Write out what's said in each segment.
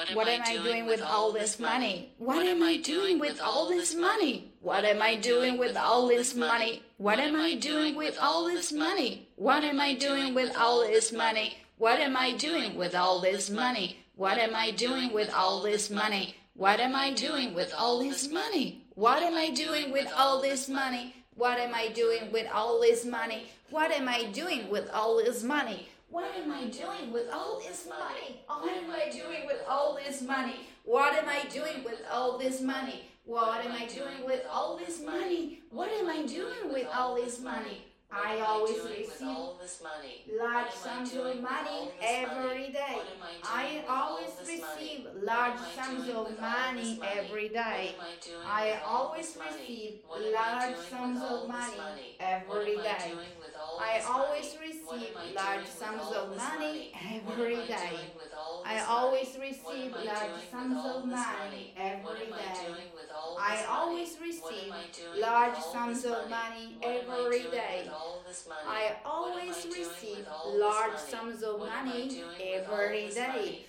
What am I doing with all this money? What am I doing with all this money? What am I doing with all this money? What am I doing with all this money? What am I doing with all this money? What am I doing with all this money? What am I doing with all this money? What am I doing with all this money? What am I doing with all this money? What am I doing with all this money? What am I doing with all this money? What am I doing with all this money? What am I doing with all this money? What am I doing with all this money? What am I doing with all this money? What am I doing with all this money? I always receive large sums of money every day. I always receive large sums of money every day. I always receive large sums of money every day. I always receive large sums of money every day. I always receive large sums of money every day. I always receive large sums of money every day. I always receive large sums of money every day.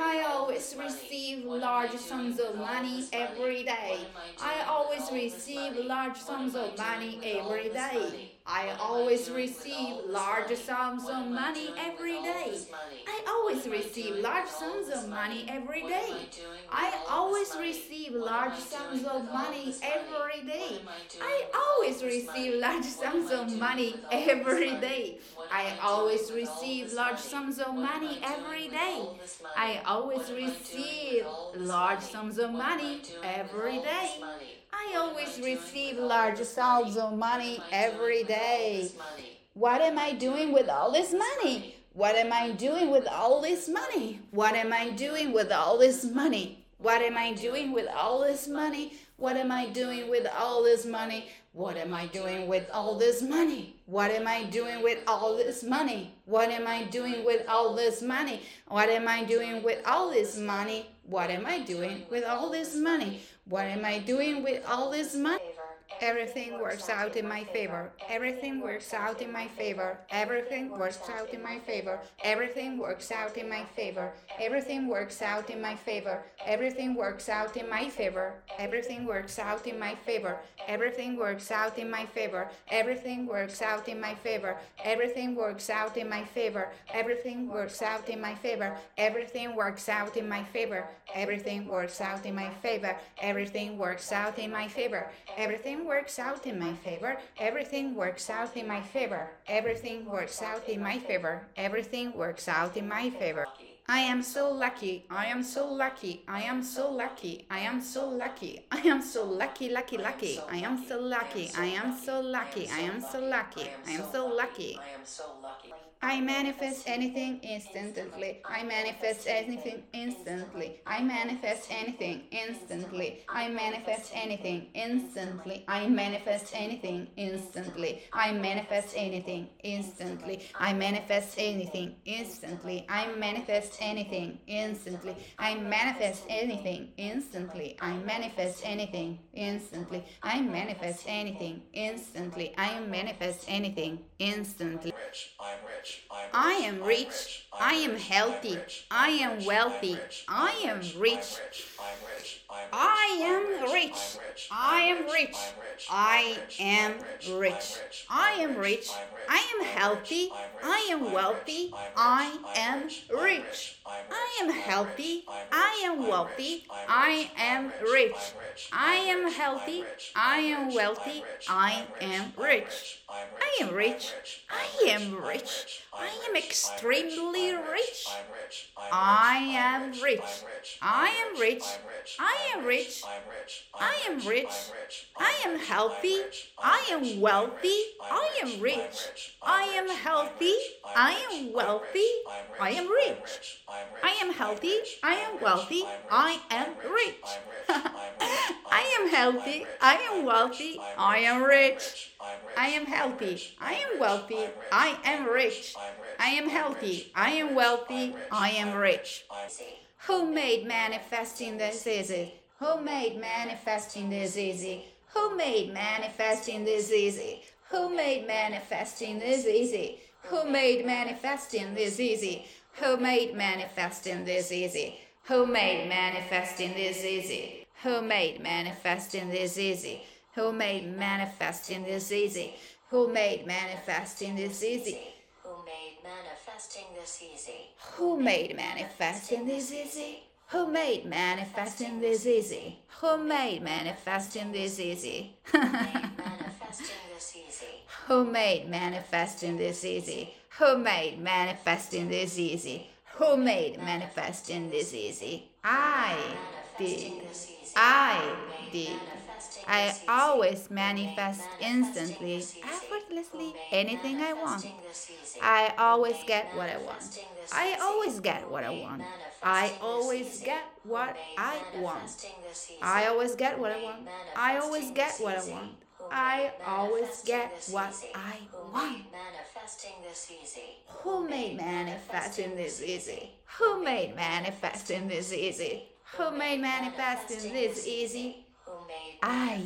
I always receive large sums of money every day. I always receive large sums of money every day. I always receive large sums of money every day. I always receive large sums of money every day. I always receive large sums of money every day. I always receive large sums of money every day. I always receive large sums of money every day. I always receive large sums of money every day. I always receive large sums of money every day. What am I doing with all this money? What am I doing with all this money? What am I doing with all this money? What am I doing with all this money? What am I doing with all this money? What am I doing with all this money? What am I doing with all this money? What am I doing with all this money? What am I doing with all this money? What am I doing with all this money? What am I doing with all this money? Everything works out in my favor. Everything works out in my favor. Everything works out in my favor. Everything works out in my favor. Everything works out in my favor. Everything works out in my favor. Everything works out in my favor. Everything works out in my favor. Everything works out in my favor. Everything works out in my favor. Everything works out in my favor. Everything works out in my favor. Everything works out in my favor. Everything works out in my favor. Everything works out in my favor. Everything works out in my favor. Everything works out in my favor. Everything works out in my favor. I am so lucky. I am so lucky. I am so lucky. I am so lucky. I am so lucky, lucky, lucky. I am so lucky. I am so lucky. I am so lucky. I am so lucky. I am so lucky. I manifest anything instantly. I manifest anything instantly. I manifest anything instantly. I manifest anything instantly. I manifest anything instantly. I manifest anything instantly. I manifest anything instantly. I manifest anything instantly. I manifest anything instantly. I manifest anything instantly. I manifest anything instantly. I manifest anything instantly. I am rich. I am healthy. I am wealthy. I am rich. I am rich. I am rich. I am rich. I am rich. I am healthy. I am wealthy. I am rich. I am healthy. I am wealthy. I am rich. I am healthy. I am wealthy. I am rich. I am rich. I am rich. I am extremely rich. I am rich. I am rich. I am rich. I am rich. I am healthy. I am wealthy. I am rich. I am healthy. I am wealthy. I am rich. I am healthy. I am wealthy. I am rich. I am healthy. I am wealthy. I am rich. I am healthy. I am wealthy. I am rich. I am healthy. I am wealthy. I am rich. Who made manifesting this easy? Who made manifesting this easy? Who made manifesting this easy? Who made manifesting this easy? Who made manifesting this easy? Homemade manifesting this easy. Homemade manifesting this easy. Homemade manifesting this easy. Homemade manifesting this easy. Homemade manifesting this easy. Who made manifesting this easy? Who made manifesting this easy? Who made manifesting this easy? Who made manifesting this easy? Made manifesting this easy. Who made manifesting this easy? Who made manifesting this easy? Who made manifesting this easy? I did. Manifesting this easy. I did. I always manifest instantly, easy effortlessly anything I want. I always get what I want. I always get what I want. I always get what I want. I always get what I want. I always get what I want. I always get what I want. Who made manifesting this easy? Who made manifesting this easy? Who made manifesting this easy? I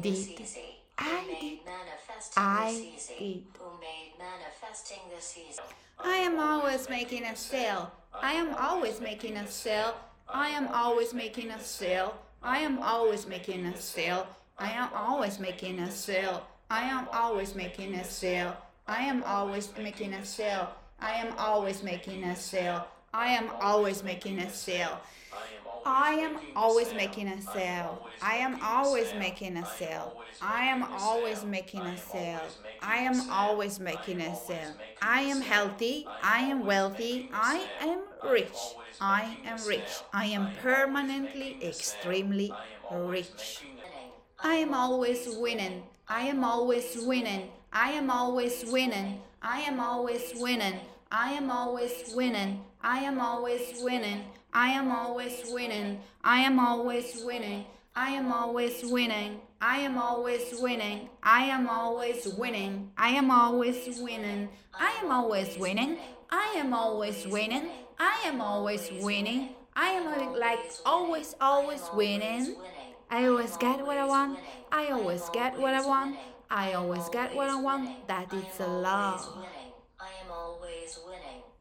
did. I did. manifesting I this easy? did. Who made manifesting this easy? I am always making a sale. I am always making a sale. I am always making a sale. I am always making a sale. I am always making a sale. I am always making a sale. I am always making a sale. I am always making a sale. I am always making a sale. I am always making a sale. I am always making a sale. I am always making a sale. I am always making a sale. I am healthy. I am wealthy. I am rich. I am rich. I am permanently extremely rich. I am always winning. I am always winning. I am always winning. I am always winning. I am always winning. I am always winning. I am always winning. I am always winning. I am always winning. I am always winning. I am always winning. I am always winning. I am always winning. I am always winning. I am always winning. I am like always, always winning. I always get what I want. I always get what I want. I always get what I want. That is a. Winning.